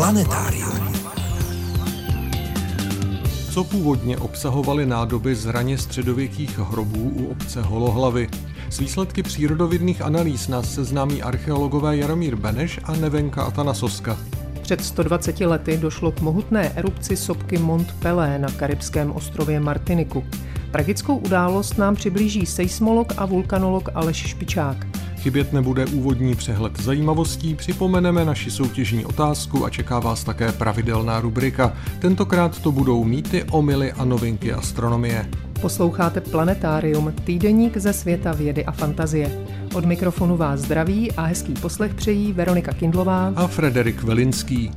Planetárium. Co původně obsahovaly nádoby z raně středověkých hrobů u obce Holohlavy? S výsledky přírodovědných analýz nás seznámí archeologové Jaromír Beneš a Nevenka Atanasoska. Před 120 lety došlo k mohutné erupci sopky Mont Pelé na karibském ostrově Martiniku. Tragickou událost nám přiblíží seismolog a vulkanolog Aleš Špičák. Chybět nebude úvodní přehled zajímavostí, připomeneme naši soutěžní otázku a čeká vás také pravidelná rubrika. Tentokrát to budou mýty, omily a novinky astronomie. Posloucháte Planetárium, týdeník ze světa vědy a fantazie. Od mikrofonu vás zdraví a hezký poslech přejí Veronika Kindlová a Frederik Velinský.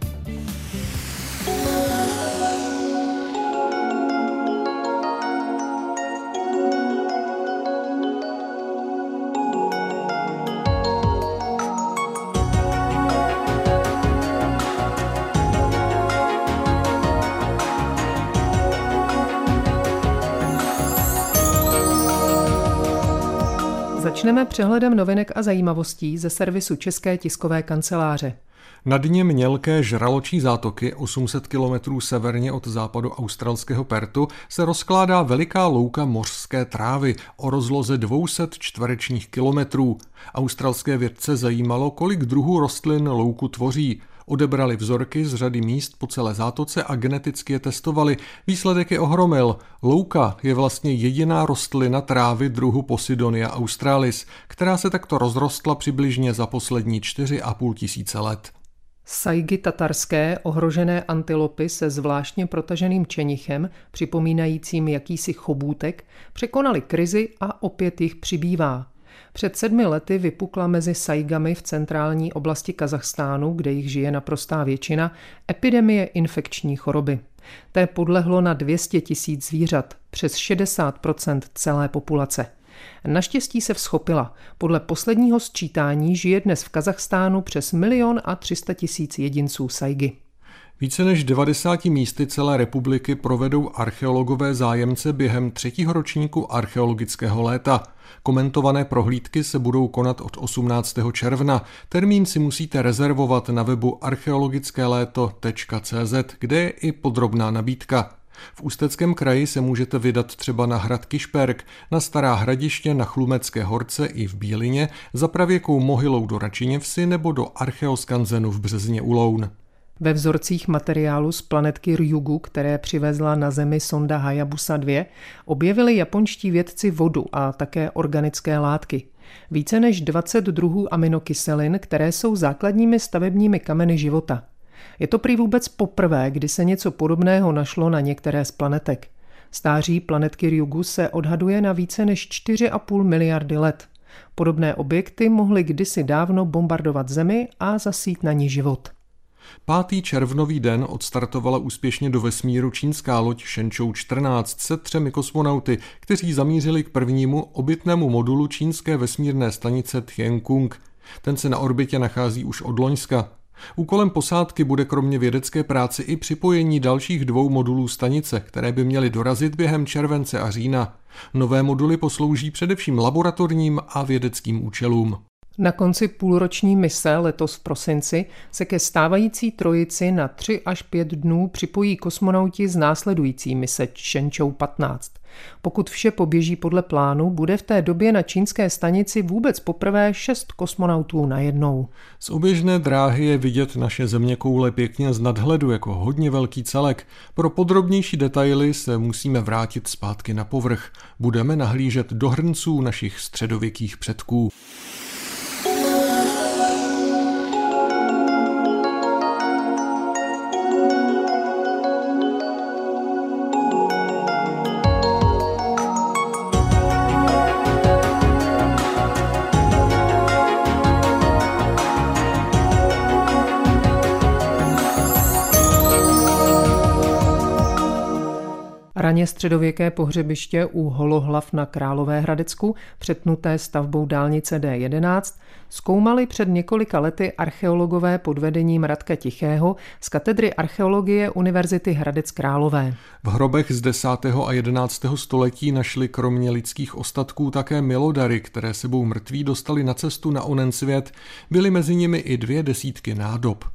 Začneme přehledem novinek a zajímavostí ze servisu České tiskové kanceláře. Na dně mělké žraločí zátoky 800 km severně od západu australského Pertu se rozkládá veliká louka mořské trávy o rozloze 200 čtverečních kilometrů. Australské vědce zajímalo, kolik druhů rostlin louku tvoří. Odebrali vzorky z řady míst po celé zátoce a geneticky je testovali. Výsledek je ohromil. Louka je vlastně jediná rostlina trávy druhu Posidonia australis, která se takto rozrostla přibližně za poslední 4,5 tisíce let. Sajgy tatarské, ohrožené antilopy se zvláštně protaženým čenichem, připomínajícím jakýsi chobůtek, překonali krizi a opět jich přibývá. Před sedmi lety vypukla mezi sajgami v centrální oblasti Kazachstánu, kde jich žije naprostá většina, epidemie infekční choroby. Té podlehlo na 200 tisíc zvířat, přes 60% celé populace. Naštěstí se vzchopila. Podle posledního sčítání žije dnes v Kazachstánu přes milion a 300 tisíc jedinců sajgy. Více než 90 místy celé republiky provedou archeologové zájemce během třetího ročníku archeologického léta. Komentované prohlídky se budou konat od 18. června. Termín si musíte rezervovat na webu archeologickéléto.cz, kde je i podrobná nabídka. V Ústeckém kraji se můžete vydat třeba na hrad Kišperk, na Stará hradiště, na Chlumecké horce i v Bílině, za pravěkou mohylou do Račiněvsi nebo do Archeoskanzenu v Březně u Loun. Ve vzorcích materiálu z planetky Ryugu, které přivezla na Zemi sonda Hayabusa 2, objevili japonští vědci vodu a také organické látky. Více než 20 druhů aminokyselin, které jsou základními stavebními kameny života. Je to prý vůbec poprvé, kdy se něco podobného našlo na některé z planetek. Stáří planetky Ryugu se odhaduje na více než 4,5 miliardy let. Podobné objekty mohly kdysi dávno bombardovat Zemi a zasít na ní život. Pátý červnový den odstartovala úspěšně do vesmíru čínská loď Shenzhou 14 se třemi kosmonauty, kteří zamířili k prvnímu obytnému modulu čínské vesmírné stanice Tiangong. Ten se na orbitě nachází už od Loňska. Úkolem posádky bude kromě vědecké práce i připojení dalších dvou modulů stanice, které by měly dorazit během července a října. Nové moduly poslouží především laboratorním a vědeckým účelům. Na konci půlroční mise letos v prosinci se ke stávající trojici na 3 až 5 dnů připojí kosmonauti z následující mise Shenzhou 15. Pokud vše poběží podle plánu, bude v té době na čínské stanici vůbec poprvé šest kosmonautů najednou. Z oběžné dráhy je vidět naše země koule pěkně z nadhledu jako hodně velký celek. Pro podrobnější detaily se musíme vrátit zpátky na povrch. Budeme nahlížet do hrnců našich středověkých předků. Raně středověké pohřebiště u Holohlav na Králové Hradecku, přetnuté stavbou dálnice D11, zkoumali před několika lety archeologové pod vedením Radka Tichého z katedry archeologie Univerzity Hradec Králové. V hrobech z 10. a 11. století našli kromě lidských ostatků také milodary, které sebou mrtví dostali na cestu na onen svět. Byly mezi nimi i dvě desítky nádob.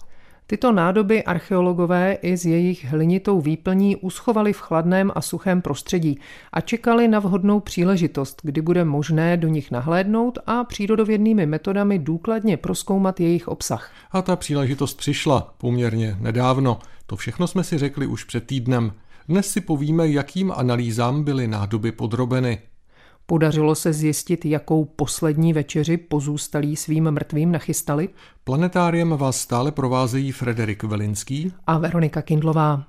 Tyto nádoby archeologové i s jejich hlinitou výplní uschovali v chladném a suchém prostředí a čekali na vhodnou příležitost, kdy bude možné do nich nahlédnout a přírodovědnými metodami důkladně proskoumat jejich obsah. A ta příležitost přišla poměrně nedávno. To všechno jsme si řekli už před týdnem. Dnes si povíme, jakým analýzám byly nádoby podrobeny. Podařilo se zjistit, jakou poslední večeři pozůstalí svým mrtvým nachystali? Planetáriem vás stále provázejí Frederik Velinský a Veronika Kindlová.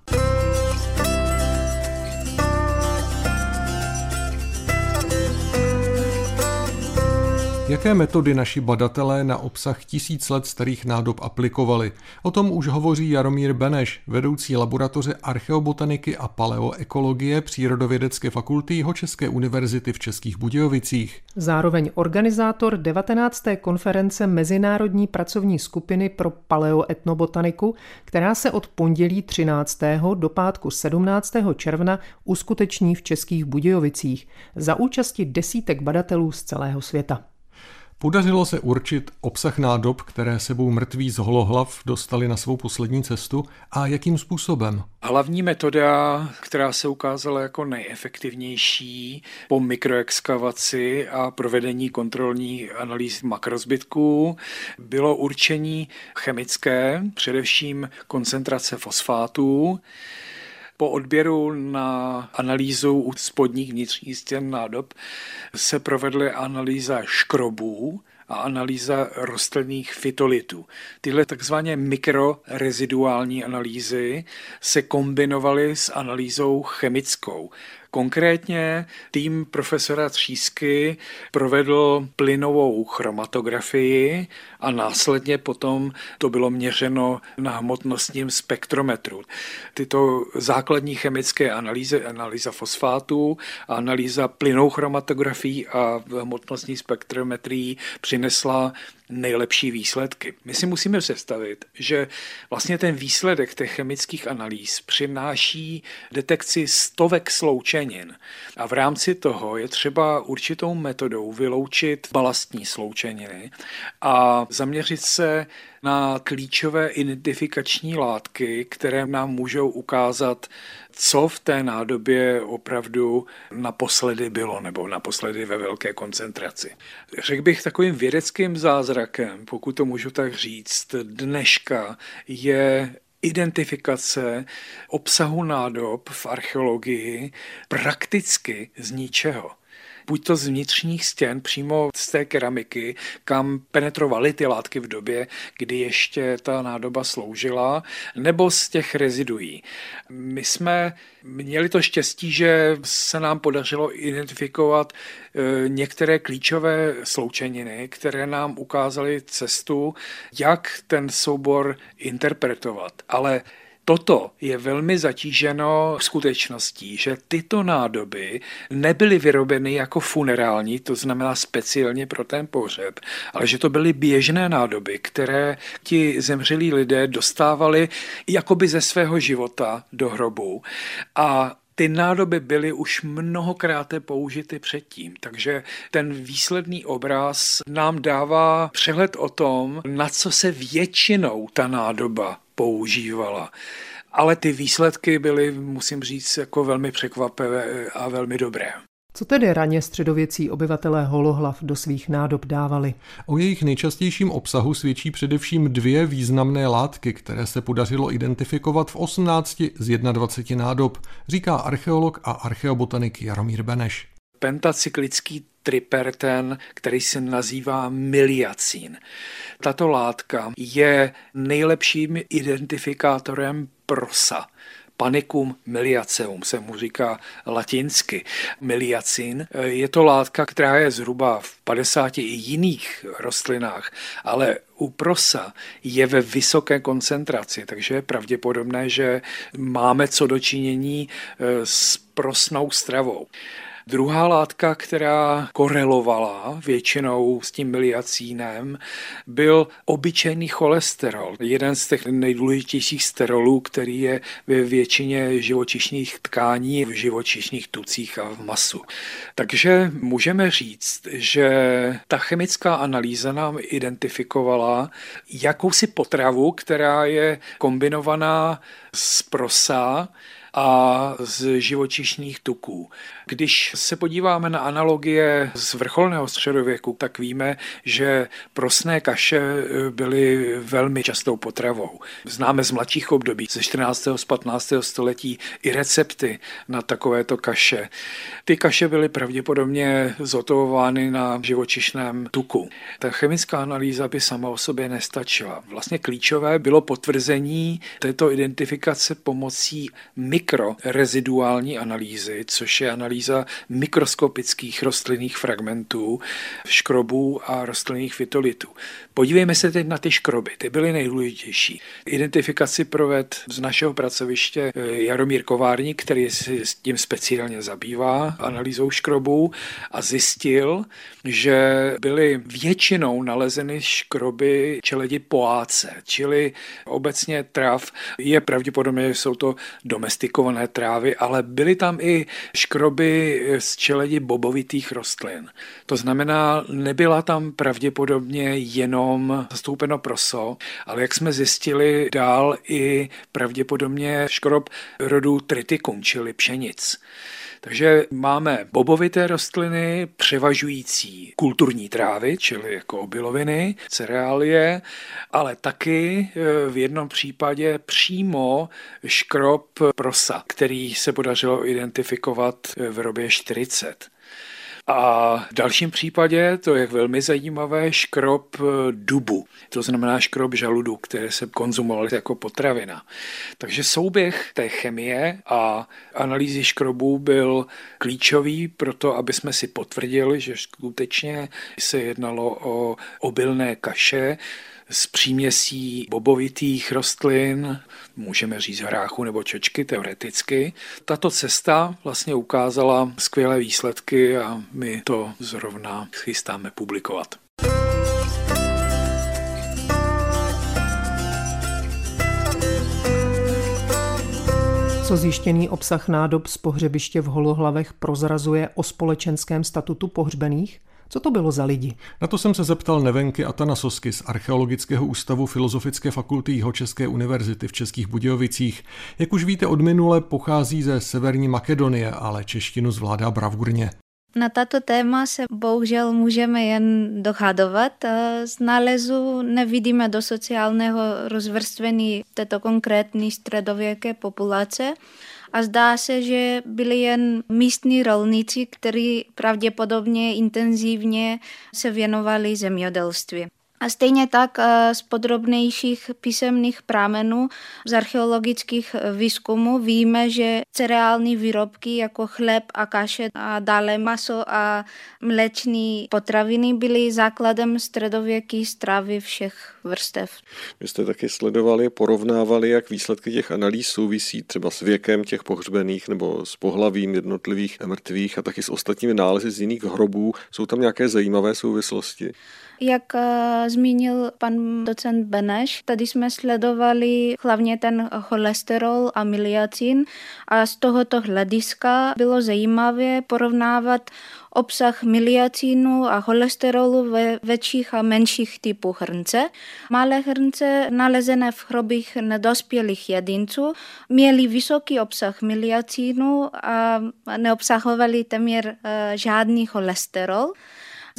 Jaké metody naši badatelé na obsah tisíc let starých nádob aplikovali? O tom už hovoří Jaromír Beneš, vedoucí laboratoře archeobotaniky a paleoekologie Přírodovědecké fakulty Jihočeské univerzity v Českých Budějovicích. Zároveň organizátor 19. konference Mezinárodní pracovní skupiny pro paleoetnobotaniku, která se od pondělí 13. do pátku 17. června uskuteční v Českých Budějovicích za účasti desítek badatelů z celého světa. Podařilo se určit obsah nádob, které sebou mrtví z holohlav dostali na svou poslední cestu a jakým způsobem? Hlavní metoda, která se ukázala jako nejefektivnější po mikroexkavaci a provedení kontrolní analýz makrozbytků, bylo určení chemické, především koncentrace fosfátů, po odběru na analýzu u spodních vnitřních stěn nádob se provedly analýza škrobů a analýza rostlinných fitolitů. Tyhle takzvané mikroreziduální analýzy se kombinovaly s analýzou chemickou. Konkrétně tým profesora Třísky provedl plynovou chromatografii a následně potom to bylo měřeno na hmotnostním spektrometru. Tyto základní chemické analýzy, analýza fosfátů, analýza plynou chromatografií a hmotnostní spektrometrii přinesla nejlepší výsledky. My si musíme představit, že vlastně ten výsledek těch chemických analýz přináší detekci stovek sloučenin a v rámci toho je třeba určitou metodou vyloučit balastní sloučeniny a zaměřit se na klíčové identifikační látky, které nám můžou ukázat, co v té nádobě opravdu naposledy bylo, nebo naposledy ve velké koncentraci. Řekl bych takovým vědeckým zázrakem, pokud to můžu tak říct, dneška je identifikace obsahu nádob v archeologii prakticky z ničeho buď to z vnitřních stěn, přímo z té keramiky, kam penetrovaly ty látky v době, kdy ještě ta nádoba sloužila, nebo z těch reziduí. My jsme měli to štěstí, že se nám podařilo identifikovat e, některé klíčové sloučeniny, které nám ukázaly cestu, jak ten soubor interpretovat. Ale Toto je velmi zatíženo skutečností, že tyto nádoby nebyly vyrobeny jako funerální, to znamená speciálně pro ten pohřeb, ale že to byly běžné nádoby, které ti zemřelí lidé dostávali jakoby ze svého života do hrobu. A ty nádoby byly už mnohokrát použity předtím, takže ten výsledný obraz nám dává přehled o tom, na co se většinou ta nádoba používala. Ale ty výsledky byly, musím říct, jako velmi překvapivé a velmi dobré. Co tedy raně středověcí obyvatelé holohlav do svých nádob dávali? O jejich nejčastějším obsahu svědčí především dvě významné látky, které se podařilo identifikovat v 18 z 21 nádob, říká archeolog a archeobotanik Jaromír Beneš. Pentacyklický triperten, který se nazývá miliacín. Tato látka je nejlepším identifikátorem prosa. Panicum miliaceum se mu říká latinsky. Miliacin je to látka, která je zhruba v 50 i jiných rostlinách, ale u prosa je ve vysoké koncentraci, takže je pravděpodobné, že máme co dočinění e, s prosnou stravou. Druhá látka, která korelovala většinou s tím miliacínem, byl obyčejný cholesterol. Jeden z těch nejdůležitějších sterolů, který je ve většině živočišných tkání, v živočišných tucích a v masu. Takže můžeme říct, že ta chemická analýza nám identifikovala jakousi potravu, která je kombinovaná z prosa, a z živočišných tuků. Když se podíváme na analogie z vrcholného středověku, tak víme, že prosné kaše byly velmi častou potravou. Známe z mladších období, ze 14. z 15. století i recepty na takovéto kaše. Ty kaše byly pravděpodobně zotovovány na živočišném tuku. Ta chemická analýza by sama o sobě nestačila. Vlastně klíčové bylo potvrzení této identifikace pomocí mikroreziduální analýzy, což je analýza mikroskopických rostlinných fragmentů, škrobů a rostlinných fytolitů. Podívejme se teď na ty škroby, ty byly nejdůležitější. Identifikaci proved z našeho pracoviště eh, Jaromír Kovárník, který se s tím speciálně zabývá, analýzou škrobů a zjistil, že byly většinou nalezeny škroby čeledi poáce, čili obecně tráv je pravděpodobně, že jsou to domestikované trávy, ale byly tam i škroby z čeledi bobovitých rostlin. To znamená, nebyla tam pravděpodobně jenom zastoupeno proso, ale jak jsme zjistili dál i pravděpodobně škrob rodu triticum, čili pšenic. Takže máme bobovité rostliny, převažující kulturní trávy, čili jako obiloviny, cereálie, ale taky e, v jednom případě přímo škrob prosa, který se podařilo identifikovat v robě 40. A v dalším případě, to je velmi zajímavé, škrob eh, dubu. To znamená škrob žaludu, které se konzumovaly jako potravina. Takže souběh té chemie a analýzy škrobů byl klíčový pro to, aby jsme si potvrdili, že skutečně se jednalo o obilné kaše, s příměsí bobovitých rostlin, můžeme říct hráchu nebo čočky teoreticky. Tato cesta vlastně ukázala skvělé výsledky a my to zrovna chystáme publikovat. Co zjištěný obsah nádob z pohřebiště v Holohlavech prozrazuje o společenském statutu pohřbených? Co to bylo za lidi? Na to jsem se zeptal Nevenky Atanasosky z Archeologického ústavu Filozofické fakulty Jihočeské univerzity v Českých Budějovicích. Jak už víte od minule, pochází ze Severní Makedonie, ale češtinu zvládá bravurně. Na tato téma se bohužel můžeme jen dohadovat. Z nálezu nevidíme do sociálního rozvrstvení této konkrétní středověké populace a zdá se, že byli jen místní rolníci, kteří pravděpodobně intenzivně se věnovali zemědělství. A stejně tak eh, z podrobnějších písemných prámenů z archeologických eh, výzkumů víme, že cereální výrobky jako chléb a kaše a dále maso a mléční potraviny byly základem středověké stravy všech vrstev. Vy jste taky sledovali, porovnávali, jak výsledky těch analýz souvisí třeba s věkem těch pohřbených nebo s pohlavím jednotlivých mrtvých a taky s ostatními nálezy z jiných hrobů. Jsou tam nějaké zajímavé souvislosti? Jak uh, zmínil pan docent Beneš, tady jsme sledovali hlavně ten cholesterol a miliacin a z tohoto hlediska bylo zajímavé porovnávat obsah miliacínu a cholesterolu ve větších a menších typů hrnce. Malé hrnce nalezené v hrobích nedospělých jedinců měly vysoký obsah miliacínu a neobsahovaly téměř uh, žádný cholesterol.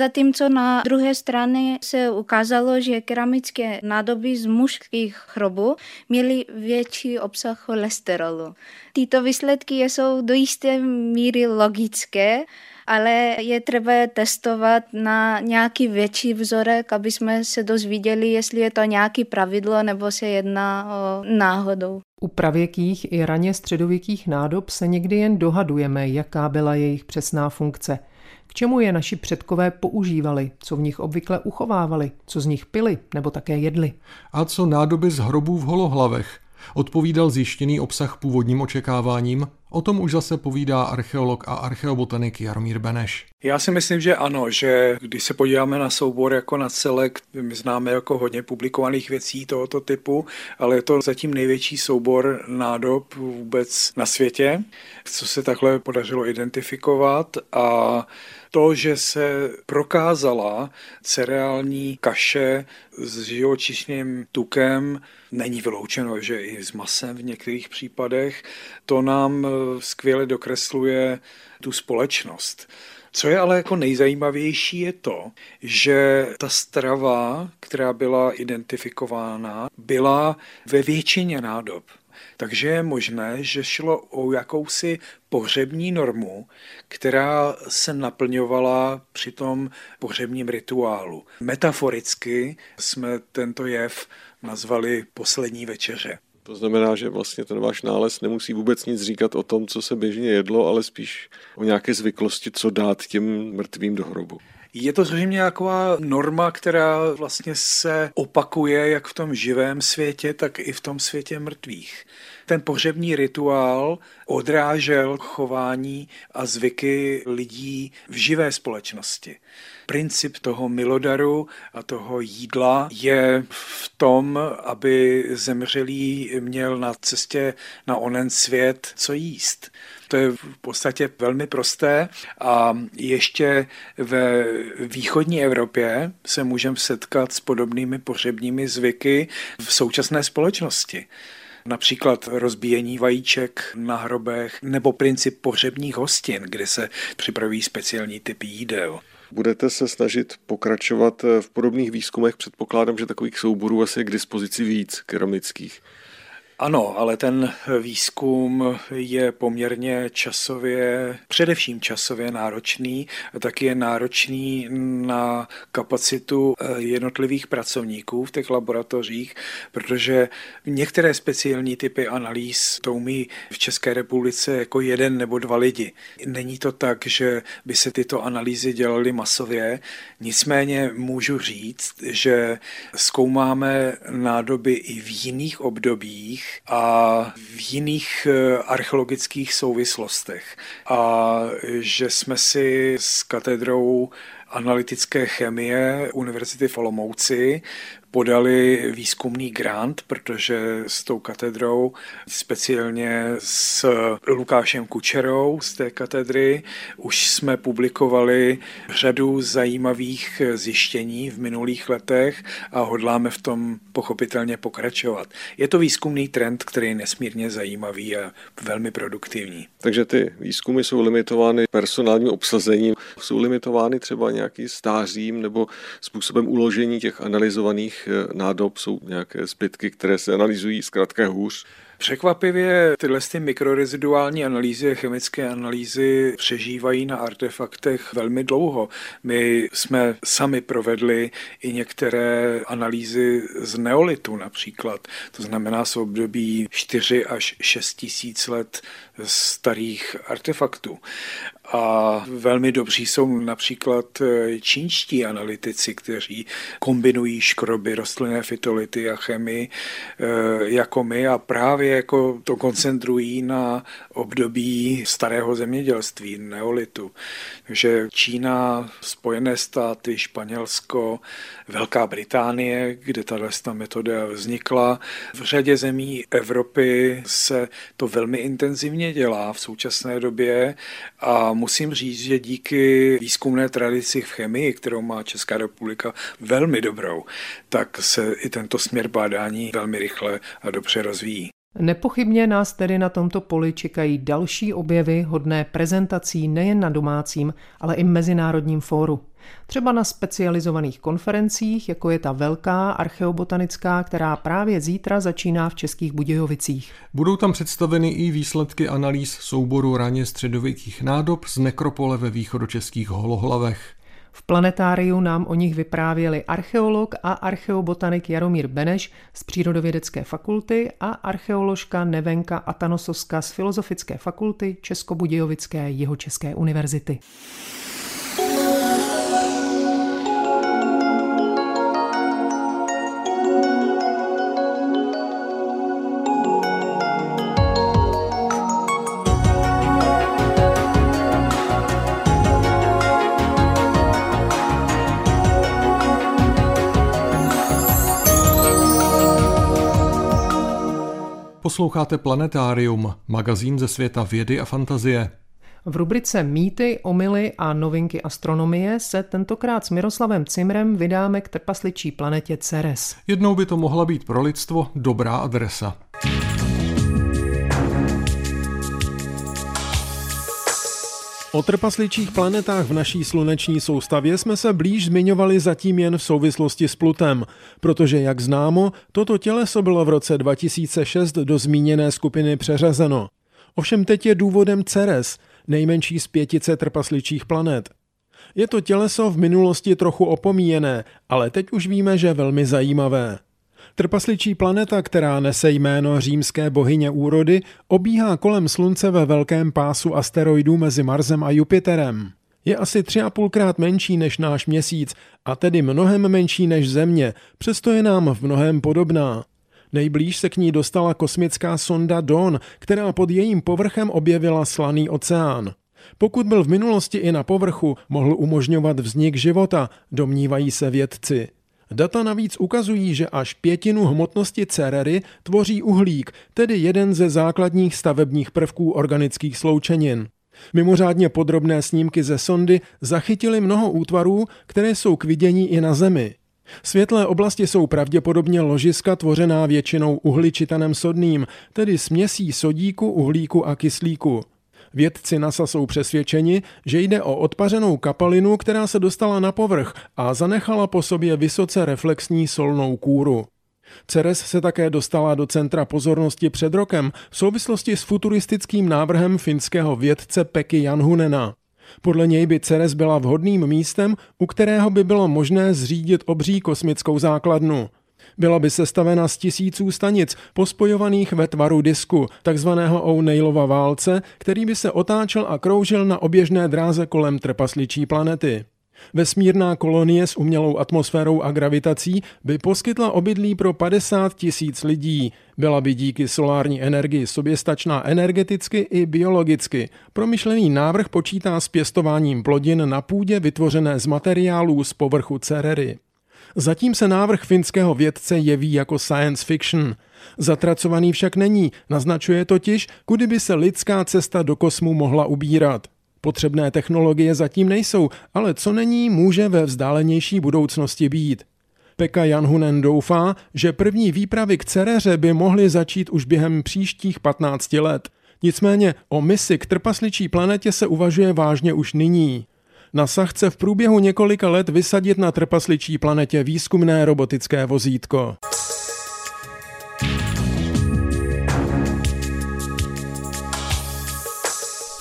Zatímco na druhé straně se ukázalo, že keramické nádoby z mužských chrobů měly větší obsah cholesterolu. Tyto výsledky jsou do jisté míry logické, ale je třeba testovat na nějaký větší vzorek, aby jsme se dozvěděli, jestli je to nějaký pravidlo nebo se jedná o náhodou. U pravěkých i raně středověkých nádob se někdy jen dohadujeme, jaká byla jejich přesná funkce – k čemu je naši předkové používali, co v nich obvykle uchovávali, co z nich pili nebo také jedli. A co nádoby z hrobů v holohlavech? Odpovídal zjištěný obsah původním očekáváním? O tom už zase povídá archeolog a archeobotanik Jaromír Beneš. Já si myslím, že ano, že když se podíváme na soubor jako na celek, my známe jako hodně publikovaných věcí tohoto typu, ale je to zatím největší soubor nádob vůbec na světě, co se takhle podařilo identifikovat a to, že se prokázala cereální kaše s živočišným tukem, není vyloučeno, že i s masem v některých případech, to nám skvěle dokresluje tu společnost. Co je ale jako nejzajímavější je to, že ta strava, která byla identifikována, byla ve většině nádob. Takže je možné, že šlo o jakousi pohřební normu, která se naplňovala při tom pohřebním rituálu. Metaforicky jsme tento jev nazvali poslední večeře. To znamená, že vlastně ten váš nález nemusí vůbec nic říkat o tom, co se běžně jedlo, ale spíš o nějaké zvyklosti, co dát těm mrtvým do hrobu. Je to zřejmě nějaká norma, která vlastně se opakuje jak v tom živém světě, tak i v tom světě mrtvých. Ten pohřební rituál odrážel chování a zvyky lidí v živé společnosti. Princip toho milodaru a toho jídla je v tom, aby zemřelý měl na cestě na onen svět co jíst. To je v podstatě velmi prosté a ještě ve východní Evropě se můžeme setkat s podobnými pohřebními zvyky v současné společnosti například rozbíjení vajíček na hrobech nebo princip pohřebních hostin, kde se připraví speciální typy jídel. Budete se snažit pokračovat v podobných výzkumech? Předpokládám, že takových souborů asi je k dispozici víc keramických. Ano, ale ten výzkum je poměrně časově, především časově náročný, tak je náročný na kapacitu eh, jednotlivých pracovníků v těch laboratořích, protože některé speciální typy analýz to umí v České republice jako jeden nebo dva lidi. Není to tak, že by se tyto analýzy dělaly masově, nicméně můžu říct, že zkoumáme nádoby i v jiných obdobích, a v jiných eh, archeologických souvislostech. A že jsme si s katedrou analytické chemie Univerzity v Olomouci podali výzkumný grant, protože s tou katedrou, speciálně s Lukášem Kučerou z té katedry, už jsme publikovali řadu zajímavých zjištění v minulých letech a hodláme v tom pochopitelně pokračovat. Je to výzkumný trend, který je nesmírně zajímavý a velmi produktivní. Takže ty výzkumy jsou limitovány personálním obsazením, jsou limitovány třeba nějaký stářím nebo způsobem uložení těch analyzovaných Eh, nádob jsou nějaké zbytky, které se analyzují zkrátka hůř. Překvapivě tyhle ty mikroreziduální analýzy, chemické analýzy přežívají na artefaktech velmi dlouho. My jsme sami provedli i některé analýzy z neolitu například, to znamená z období 4 až 6 tisíc let starých artefaktů. A velmi dobří jsou například eh, čínští analytici, kteří kombinují škroby, rostlinné fytolity a chemii eh, jako my a právě jako to koncentrují na období starého zemědělství, neolitu. Takže Čína, Spojené státy, Španělsko, Velká Británie, kde tato metoda vznikla. V řadě zemí Evropy se to velmi intenzivně dělá v současné době a musím říct, že díky výzkumné tradici v chemii, kterou má Česká republika velmi dobrou, tak se i tento směr bádání velmi rychle a dobře rozvíjí. Nepochybně nás tedy na tomto poli čekají další objevy hodné prezentací nejen na domácím, ale i mezinárodním fóru. Třeba na specializovaných konferencích, jako je ta velká archeobotanická, která právě zítra začíná v Českých Budějovicích. Budou tam představeny i výsledky analýz souboru raně středověkých nádob z nekropole ve východočeských holohlavech. V planetáriu nám o nich vyprávěli archeolog a archeobotanik Jaromír Beneš z Přírodovědecké fakulty a archeoložka Nevenka Atanosovská z Filozofické fakulty Českobudějovické Jihočeské univerzity. Posloucháte Planetárium, magazín ze světa vědy a fantazie. V rubrice Mýty, omily a novinky astronomie se tentokrát s Miroslavem Cimrem vydáme k trpasličí planetě Ceres. Jednou by to mohla být pro lidstvo dobrá adresa. O trpasličích planetách v naší sluneční soustavě jsme se blíž zmiňovali zatím jen v souvislosti s Plutem, protože, jak známo, toto těleso bylo v roce 2006 do zmíněné skupiny přeřazeno. Ovšem teď je důvodem Ceres, nejmenší z pětice trpasličích planet. Je to těleso v minulosti trochu opomíjené, ale teď už víme, že velmi zajímavé. Trpasličí planeta, která nese jméno římské bohyně úrody, obíhá kolem Slunce ve velkém pásu asteroidů mezi Marsem a Jupiterem. Je asi tři a půlkrát menší než náš měsíc a tedy mnohem menší než Země, přesto je nám v mnohem podobná. Nejblíž se k ní dostala kosmická sonda Dawn, která pod jejím povrchem objevila slaný oceán. Pokud byl v minulosti i na povrchu, mohl umožňovat vznik života, domnívají se vědci. Data navíc ukazují, že až pětinu hmotnosti Cerery tvoří uhlík, tedy jeden ze základních stavebních prvků organických sloučenin. Mimořádně podrobné snímky ze sondy zachytily mnoho útvarů, které jsou k vidění i na Zemi. Světlé oblasti jsou pravděpodobně ložiska tvořená většinou uhličitanem sodným, tedy směsí sodíku, uhlíku a kyslíku. Vědci NASA jsou přesvědčeni, že jde o odpařenou kapalinu, která se dostala na povrch a zanechala po sobě vysoce reflexní solnou kůru. Ceres se také dostala do centra pozornosti před rokem v souvislosti s futuristickým návrhem finského vědce Peky Janhunena. Podle něj by Ceres byla vhodným místem, u kterého by bylo možné zřídit obří kosmickou základnu. Byla by sestavena z tisíců stanic, pospojovaných ve tvaru disku, takzvaného O'Neillova válce, který by se otáčel a kroužil na oběžné dráze kolem trpasličí planety. Vesmírná kolonie s umělou atmosférou a gravitací by poskytla obydlí pro 50 tisíc lidí. Byla by díky solární energii soběstačná energeticky i biologicky. Promyšlený návrh počítá s pěstováním plodin na půdě vytvořené z materiálů z povrchu Cerery. Zatím se návrh finského vědce jeví jako science fiction. Zatracovaný však není, naznačuje totiž, kudy by se lidská cesta do kosmu mohla ubírat. Potřebné technologie zatím nejsou, ale co není, může ve vzdálenější budoucnosti být. Pekka Janhunen doufá, že první výpravy k Cereře by mohly začít už během příštích 15 let. Nicméně o misi k trpasličí planetě se uvažuje vážně už nyní. NASA chce v průběhu několika let vysadit na trpasličí planetě výzkumné robotické vozítko.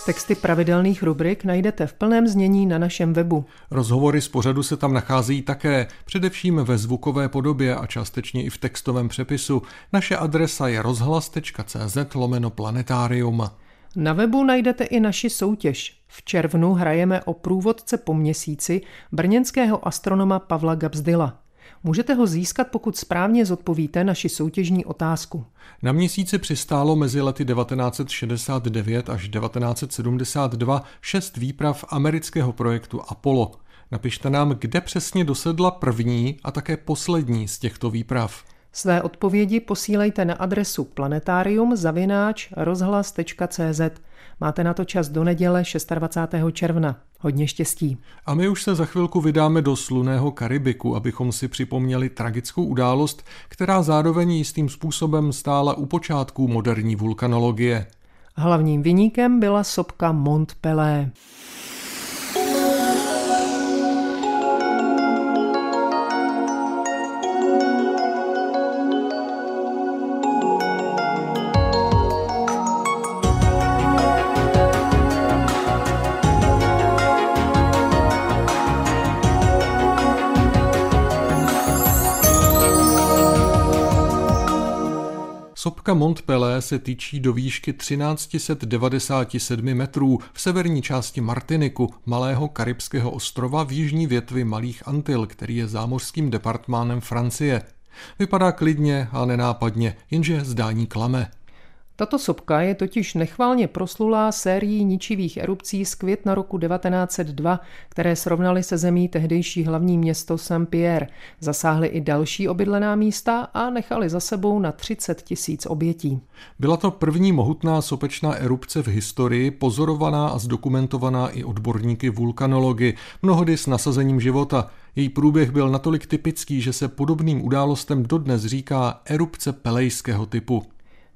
Texty pravidelných rubrik najdete v plném znění na našem webu. Rozhovory z pořadu se tam nacházejí také, především ve zvukové podobě a částečně i v textovém přepisu. Naše adresa je rozhlas.cz lomeno planetarium. Na webu najdete i naši soutěž. V červnu hrajeme o průvodce po měsíci brněnského astronoma Pavla Gabsdyla. Můžete ho získat, pokud správně zodpovíte naši soutěžní otázku. Na měsíci přistálo mezi lety 1969 až 1972 šest výprav amerického projektu Apollo. Napište nám, kde přesně dosedla první a také poslední z těchto výprav. Své odpovědi posílejte na adresu planetarium. Máte na to čas do neděle 26. června. Hodně štěstí. A my už se za chvilku vydáme do sluného Karibiku, abychom si připomněli tragickou událost, která zároveň jistým způsobem stála u počátků moderní vulkanologie. Hlavním vyníkem byla sopka Mont Pelé. Sopka Montpelé se týčí do výšky 1397 metrů v severní části Martiniku, malého karibského ostrova v jižní větvi Malých Antil, který je zámořským departmánem Francie. Vypadá klidně a nenápadně, jenže zdání klame. Tato sopka je totiž nechválně proslulá sérií ničivých erupcí z května roku 1902, které srovnaly se zemí tehdejší hlavní město Saint-Pierre. Zasáhly i další obydlená místa a nechali za sebou na 30 tisíc obětí. Byla to první mohutná sopečná erupce v historii, pozorovaná a zdokumentovaná i odborníky vulkanology, mnohdy s nasazením života. Její průběh byl natolik typický, že se podobným událostem dodnes říká erupce pelejského typu.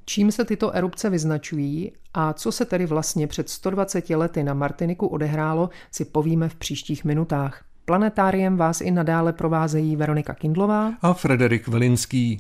Čím se tyto erupce vyznačují a co se tedy vlastně před 120 lety na Martiniku odehrálo, si povíme v příštích minutách. Planetáriem vás i nadále provázejí Veronika Kindlová a Frederik Velinský.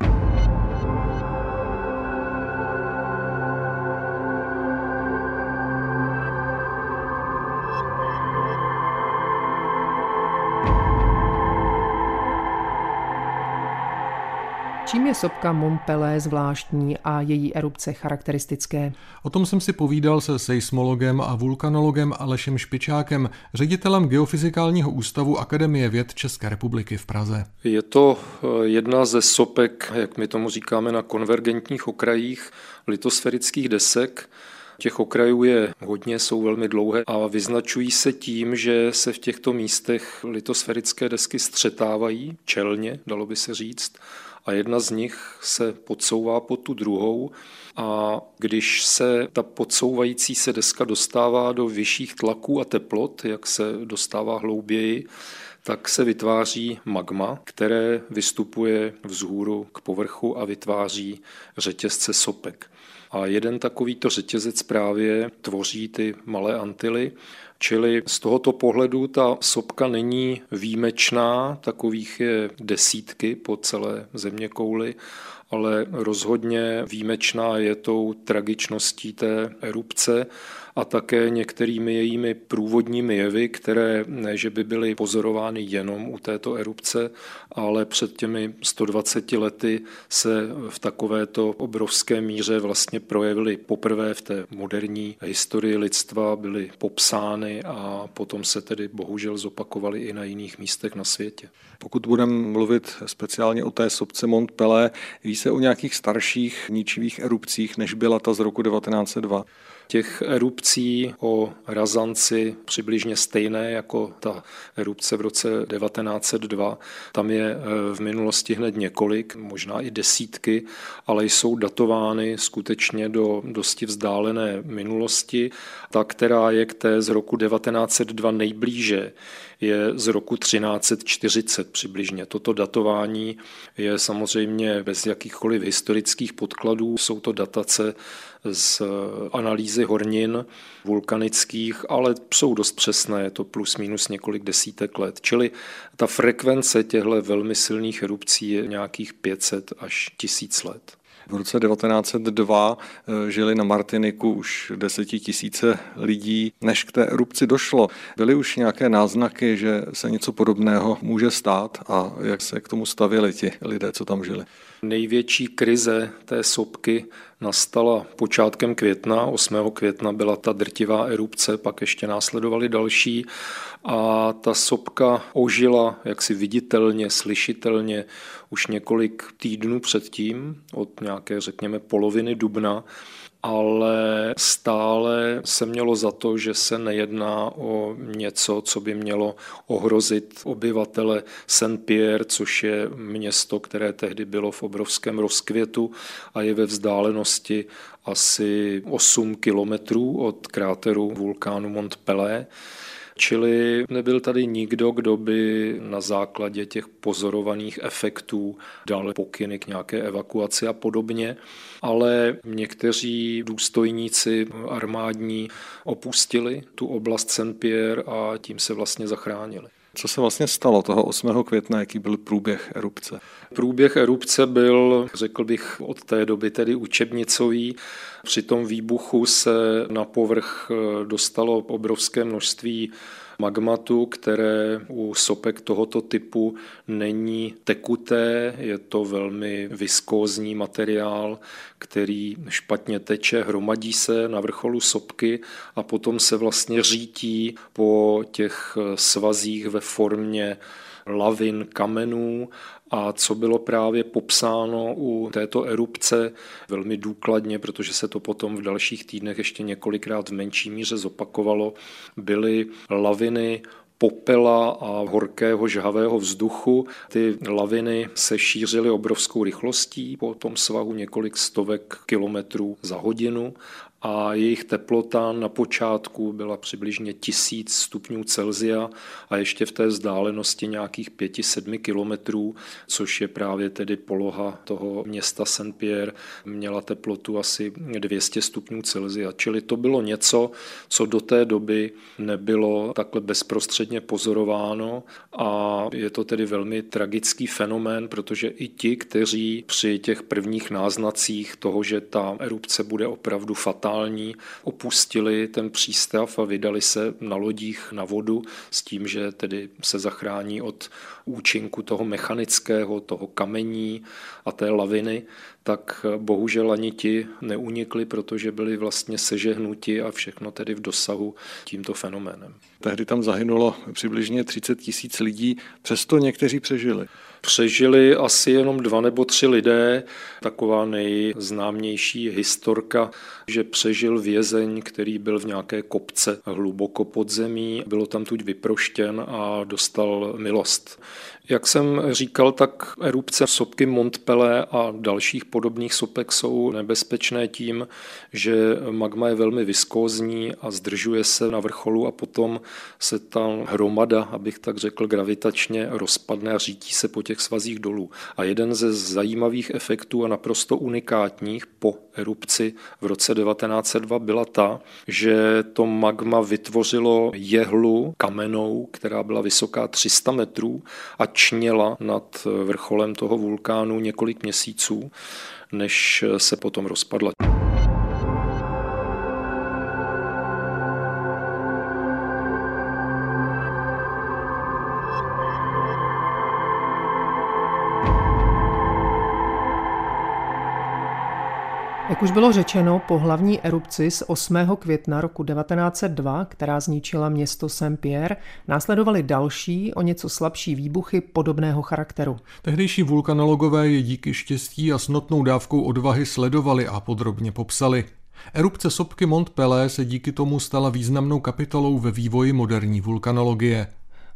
Čím je sopka Montpelé zvláštní a její erupce charakteristické? O tom jsem si povídal se seismologem a vulkanologem Alešem Špičákem, ředitelem Geofyzikálního ústavu Akademie věd České republiky v Praze. Je to eh, jedna ze sopek, jak my tomu říkáme, na konvergentních okrajích litosférických desek, Těch okrajů je hodně, jsou velmi dlouhé a vyznačují se tím, že se v těchto místech litosférické desky střetávají čelně, dalo by se říct, a jedna z nich se podsouvá pod tu druhou a když se ta podsouvající se deska dostává do vyšších tlaků a teplot, jak se dostává hlouběji, tak se vytváří magma, které vystupuje vzhůru k povrchu a vytváří řetězce sopek. A jeden takovýto řetězec právě tvoří ty malé antily, Čili z tohoto pohledu ta sopka není výjimečná, takových je desítky po celé země kouly, ale rozhodně výjimečná je tou tragičností té erupce a také některými jejími průvodními jevy, které ne, že by byly pozorovány jenom u této erupce, ale před těmi 120 lety se v takovéto obrovské míře vlastně projevily poprvé v té moderní historii lidstva, byly popsány a potom se tedy bohužel zopakovaly i na jiných místech na světě. Pokud budeme mluvit speciálně o té sobce Montpelé, ví se o nějakých starších ničivých erupcích, než byla ta z roku 1902? Těch erupcí o razanci přibližně stejné jako ta erupce v roce 1902. Tam je e, v minulosti hned několik, možná i desítky, ale jsou datovány skutečně do dosti vzdálené minulosti. Ta, která je k té z roku 1902 nejblíže, je z roku 1340 přibližně. Toto datování je samozřejmě bez jakýchkoliv historických podkladů, jsou to datace z analýzy hornin vulkanických, ale jsou dost přesné, je to plus minus několik desítek let. Čili ta frekvence těchto velmi silných erupcí je nějakých 500 až 1000 let. V roce 1902 eh, žili na Martiniku už desetitisíce lidí. Než k té erupci došlo, byly už nějaké náznaky, že se něco podobného může stát a jak se k tomu stavili ti lidé, co tam žili? Největší krize té sopky nastala počátkem května. 8. května byla ta drtivá erupce, pak ještě následovaly další a ta sopka ožila jaksi viditelně, slyšitelně už několik týdnů předtím, od nějaké, řekněme, poloviny dubna ale stále se mělo za to, že se nejedná o něco, co by mělo ohrozit obyvatele Saint-Pierre, což je město, které tehdy bylo v obrovském rozkvětu a je ve vzdálenosti asi 8 kilometrů od kráteru vulkánu Mont Pelé. Čili nebyl tady nikdo, kdo by na základě těch pozorovaných efektů dal pokyny k nějaké evakuaci a podobně, ale někteří důstojníci armádní opustili tu oblast Saint-Pierre a tím se vlastně zachránili. Co se vlastně stalo toho 8. května, jaký byl průběh erupce? Průběh erupce byl, řekl bych, od té doby tedy učebnicový. Při tom výbuchu se na povrch dostalo obrovské množství magmatu, které u sopek tohoto typu není tekuté, je to velmi viskózní materiál, který špatně teče, hromadí se na vrcholu sopky a potom se vlastně řítí po těch svazích ve formě lavin, kamenů A co bylo právě popsáno u této erupce velmi důkladně, protože se to potom v dalších týdnech ještě několikrát v menší míře zopakovalo, byly laviny popela a horkého žhavého vzduchu. Ty laviny se šířily obrovskou rychlostí po tom svahu několik stovek kilometrů za hodinu a jejich teplota na počátku byla přibližně 1000 stupňů Celzia a ještě v té vzdálenosti nějakých 5-7 kilometrů, což je právě tedy poloha toho města Saint-Pierre, měla teplotu asi 200 stupňů Celzia. Čili to bylo něco, co do té doby nebylo takhle bezprostředně pozorováno a je to tedy velmi tragický fenomén, protože i ti, kteří při těch prvních náznacích toho, že ta erupce bude opravdu fatální, fatální, opustili ten přístav a vydali se na lodích na vodu s tím, že tedy se zachrání od účinku toho mechanického, toho kamení a té laviny, tak bohužel ani ti neunikli, protože byli vlastně sežehnuti a všechno tedy v dosahu tímto fenoménem. Tehdy tam zahynulo přibližně 30 tisíc lidí, přesto někteří přežili. Přežili asi jenom dva nebo tři lidé. Taková nejznámější historka, že přežil vězeň, který byl v nějaké kopce hluboko pod zemí, bylo tam tuď vyproštěn a dostal milost. Jak jsem říkal, tak erupce sopky Montpelé a dalších podobných sopek jsou nebezpečné tím, že magma je velmi viskózní a zdržuje se na vrcholu a potom se ta hromada, abych tak řekl, gravitačně rozpadne a řítí se po těch svazích dolů. A jeden ze zajímavých efektů a naprosto unikátních po erupci v roce 1902 byla ta, že to magma vytvořilo jehlu kamenou, která byla vysoká 300 metrů a čněla nad vrcholem toho vulkánu několik měsíců, než se potom rozpadla. Už bylo řečeno, po hlavní erupci z 8. května roku 1902, která zničila město Saint-Pierre, následovaly další, o něco slabší výbuchy podobného charakteru. Tehdejší vulkanologové je díky štěstí a snotnou dávkou odvahy sledovali a podrobně popsali. Erupce sopky Mont se díky tomu stala významnou kapitolou ve vývoji moderní vulkanologie.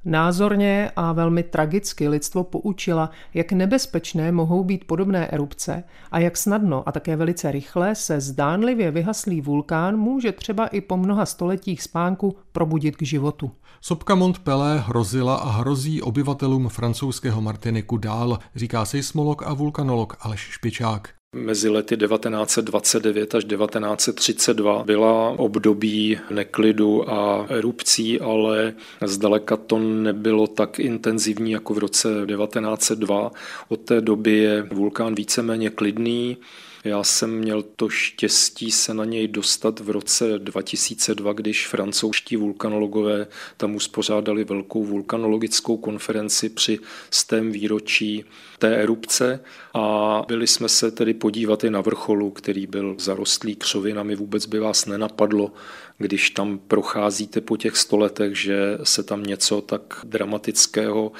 Názorně a velmi tragicky lidstvo poučila, jak nebezpečné mohou být podobné erupce a jak snadno a také velice rychle se zdánlivě vyhaslý vulkán může třeba i po mnoha stoletích spánku probudit k životu. Sopka Mont Pelé hrozila a hrozí obyvatelům francouzského Martiniku dál, říká seismolog a vulkanolog Aleš Špičák. Mezi lety 1929 až 1932 byla období neklidu a erupcí, ale zdaleka to nebylo tak intenzivní jako v roce 1902. Od té doby je vulkán víceméně klidný. Já jsem měl to štěstí se na něj dostat v roce 2002, když francouzští vulkanologové tam uspořádali velkou vulkanologickou konferenci při stém výročí té erupce a byli jsme se tedy podívat i na vrcholu, který byl zarostlý křovinami. Vůbec by vás nenapadlo, když tam procházíte po těch stoletech, že se tam něco tak dramatického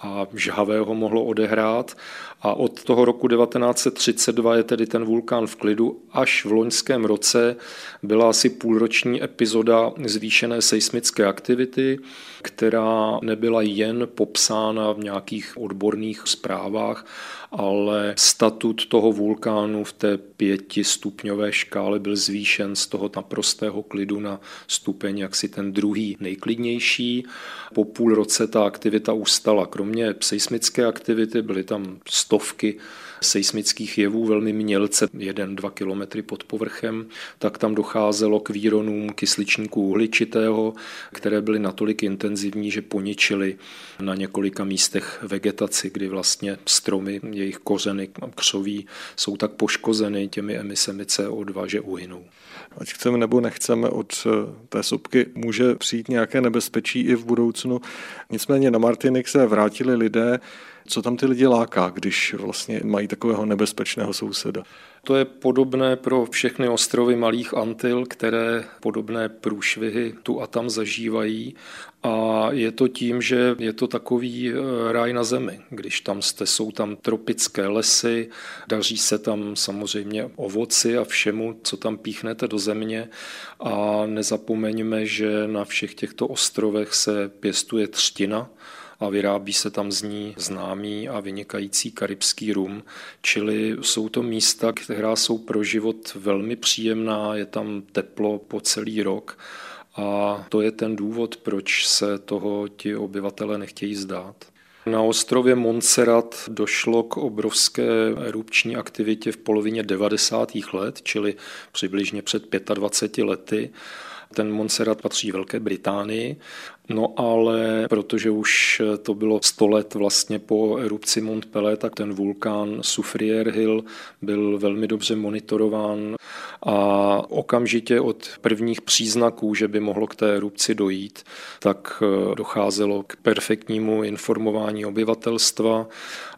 a žhavého mohlo odehrát. A od toho roku 1932 je tedy ten vulkán v klidu. Až v loňském roce byla asi půlroční epizoda zvýšené seismické aktivity, která nebyla jen popsána v nějakých odborných zprávách, ale statut toho vulkánu v té pětistupňové škále byl zvýšen z toho naprostého klidu na stupeň jaksi ten druhý nejklidnější. Po půl roce ta aktivita ustala. Kromě seismické aktivity byly tam stovky seismických jevů velmi mělce, 1-2 kilometry pod povrchem, tak tam docházelo k výronům kysličníku uhličitého, které byly natolik intenzivní, že poničily na několika místech vegetaci, kdy vlastně stromy, jejich kořeny křoví jsou tak poškozeny těmi emisemi CO2, že uhynou. Ať chceme nebo nechceme, od eh, té sopky může přijít nějaké nebezpečí i v budoucnu. Nicméně na Martinik se vrátili lidé, Co tam ty lidi láká, když vlastně mají takového nebezpečného souseda? To je podobné pro všechny ostrovy Malých Antil, které podobné průšvihy tu a tam zažívají. A je to tím, že je to takový eh, ráj na zemi. Když tam jste, jsou tam tropické lesy, daří se tam samozřejmě ovoci a všemu, co tam píchnete do země. A nezapomeňme, že na všech těchto ostrovech se pěstuje třtina, a vyrábí se tam z ní známý a vynikající karibský rum. Čili jsou to místa, která jsou pro život velmi příjemná, je tam teplo po celý rok a to je ten důvod, proč se toho ti obyvatele nechtějí zdát. Na ostrově Montserrat došlo k obrovské erupční aktivitě v polovině 90. let, čili přibližně před 25 lety. Ten Montserrat patří Velké Británii No ale protože už to bylo 100 let vlastně po erupci Mont tak ten vulkán Soufriere Hill byl velmi dobře monitorován a okamžitě od prvních příznaků, že by mohlo k té erupci dojít, tak eh, docházelo k perfektnímu informování obyvatelstva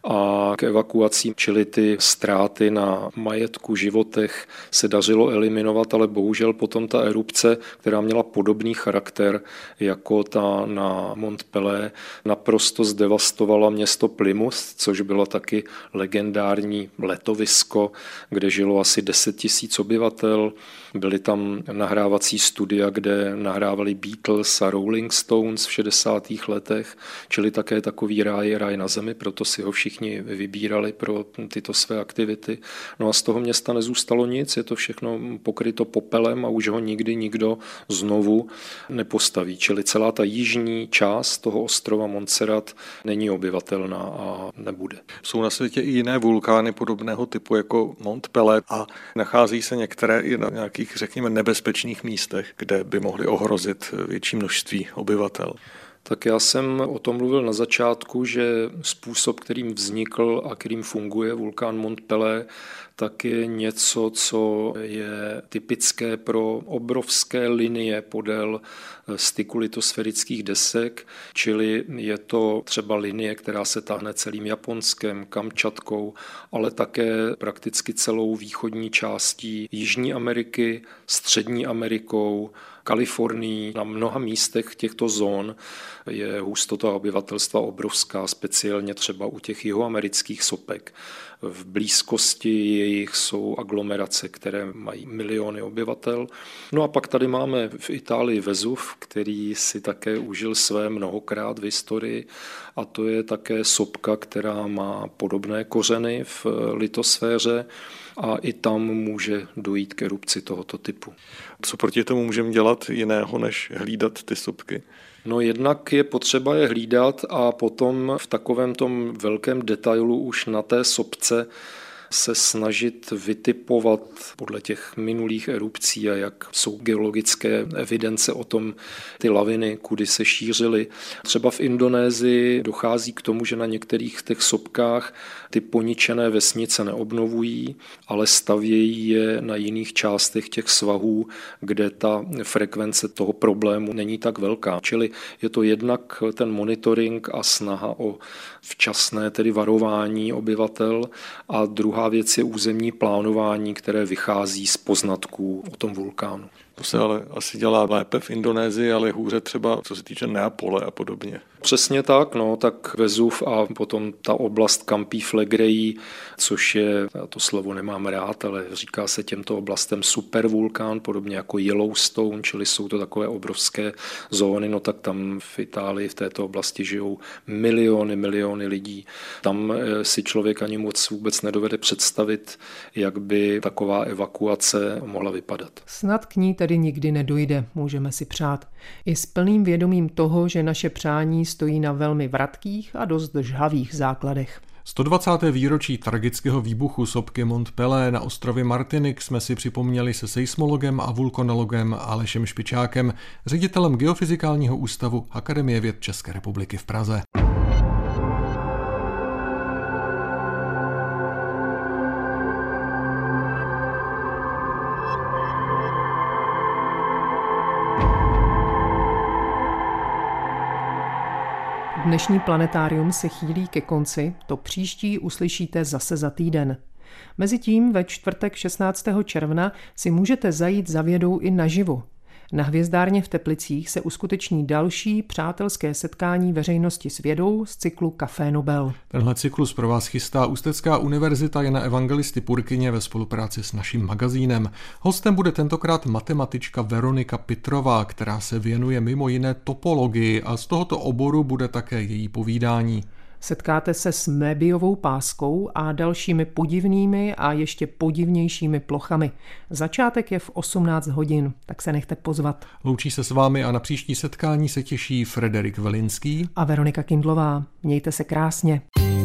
a k evakuacím, čili ty ztráty na majetku, životech se dařilo eliminovat, ale bohužel potom ta erupce, která měla podobný charakter jako ta ta na Montpellier naprosto zdevastovala město Plymouth, což bylo taky legendární letovisko, kde žilo asi 10 tisíc obyvatel. Byly tam nahrávací studia, kde nahrávali Beatles a Rolling Stones v 60. letech, čili také takový ráj, ráj na zemi, proto si ho všichni vybírali pro tyto své aktivity. No a z toho města nezůstalo nic, je to všechno pokryto popelem a už ho nikdy nikdo znovu nepostaví. Čili celá ta jižní část toho ostrova Montserrat není obyvatelná a nebude. Jsou na světě i jiné vulkány podobného typu jako Mont Pelé a nachází se některé i na nějakých, řekněme, nebezpečných místech, kde by mohly ohrozit větší množství obyvatel. Tak já jsem o tom mluvil na začátku, že způsob, kterým vznikl a kterým funguje vulkán Mont Pelé, tak je něco, co je typické pro obrovské linie podél styku litosférických desek, čili je to třeba linie, která se tahne celým Japonskem, Kamčatkou, ale také prakticky celou východní částí Jižní Ameriky, Střední Amerikou, Kalifornii, na mnoha místech těchto zón je hustota obyvatelstva obrovská, speciálně třeba u těch jihoamerických sopek. V blízkosti jejich jsou aglomerace, které mají miliony obyvatel. No a pak tady máme v Itálii Vezuv, který si také užil své mnohokrát v historii a to je také sopka, která má podobné kořeny v litosféře a i tam může dojít k erupci tohoto typu. Co proti tomu můžeme dělat jiného, než hlídat ty sopky? No jednak je potřeba je hlídat a potom v takovém tom velkém detailu už na té sopce se snažit vytipovat podle těch minulých erupcí a jak jsou geologické evidence o tom, ty laviny, kudy se šířily. Třeba v Indonésii dochází k tomu, že na některých těch sopkách ty poničené vesnice neobnovují, ale stavějí je na jiných částech těch svahů, kde ta frekvence toho problému není tak velká. Čili je to jednak ten monitoring a snaha o včasné tedy varování obyvatel a druhá věc je územní plánování, které vychází z poznatků o tom vulkánu. To se ale asi dělá lépe v Indonésii, ale hůře třeba co se týče Neapole a podobně. Přesně tak, no, tak Vezuv a potom ta oblast Campí Flegrei, což je, já to slovo nemám rád, ale říká se těmto oblastem supervulkán, podobně jako Yellowstone, čili jsou to takové obrovské zóny, no tak tam v Itálii v této oblasti žijou miliony, miliony lidí. Tam eh, si člověk ani moc vůbec nedovede představit, jak by taková evakuace mohla vypadat. Snad k ní tedy nikdy nedojde, můžeme si přát. I s plným vědomím toho, že naše přání stojí na velmi vratkých a dost žhavých základech. 120. výročí tragického výbuchu sopky Mont Pelé na ostrově Martinik jsme si připomněli se seismologem a vulkanologem Alešem Špičákem, ředitelem Geofyzikálního ústavu Akademie věd České republiky v Praze. Dnešní planetárium se chýlí ke konci, to příští uslyšíte zase za týden. Mezitím ve čtvrtek 16. června si můžete zajít za vědou i naživo. Na hvězdárně v Teplicích se uskuteční další přátelské setkání veřejnosti s vědou z cyklu Café Nobel. Tenhle cyklus pro vás chystá Ústecká univerzita Jana Evangelisty Purkyně ve spolupráci s naším magazínem. Hostem bude tentokrát matematička Veronika Pitrová, která se věnuje mimo jiné topologii a z tohoto oboru bude také její povídání. Setkáte se s mébiovou páskou a dalšími podivnými a ještě podivnějšími plochami. Začátek je v 18 hodin, tak se nechte pozvat. Loučí se s vámi a na příští setkání se těší Frederik Velinský a Veronika Kindlová. Mějte se krásně.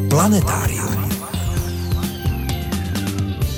Planetárium.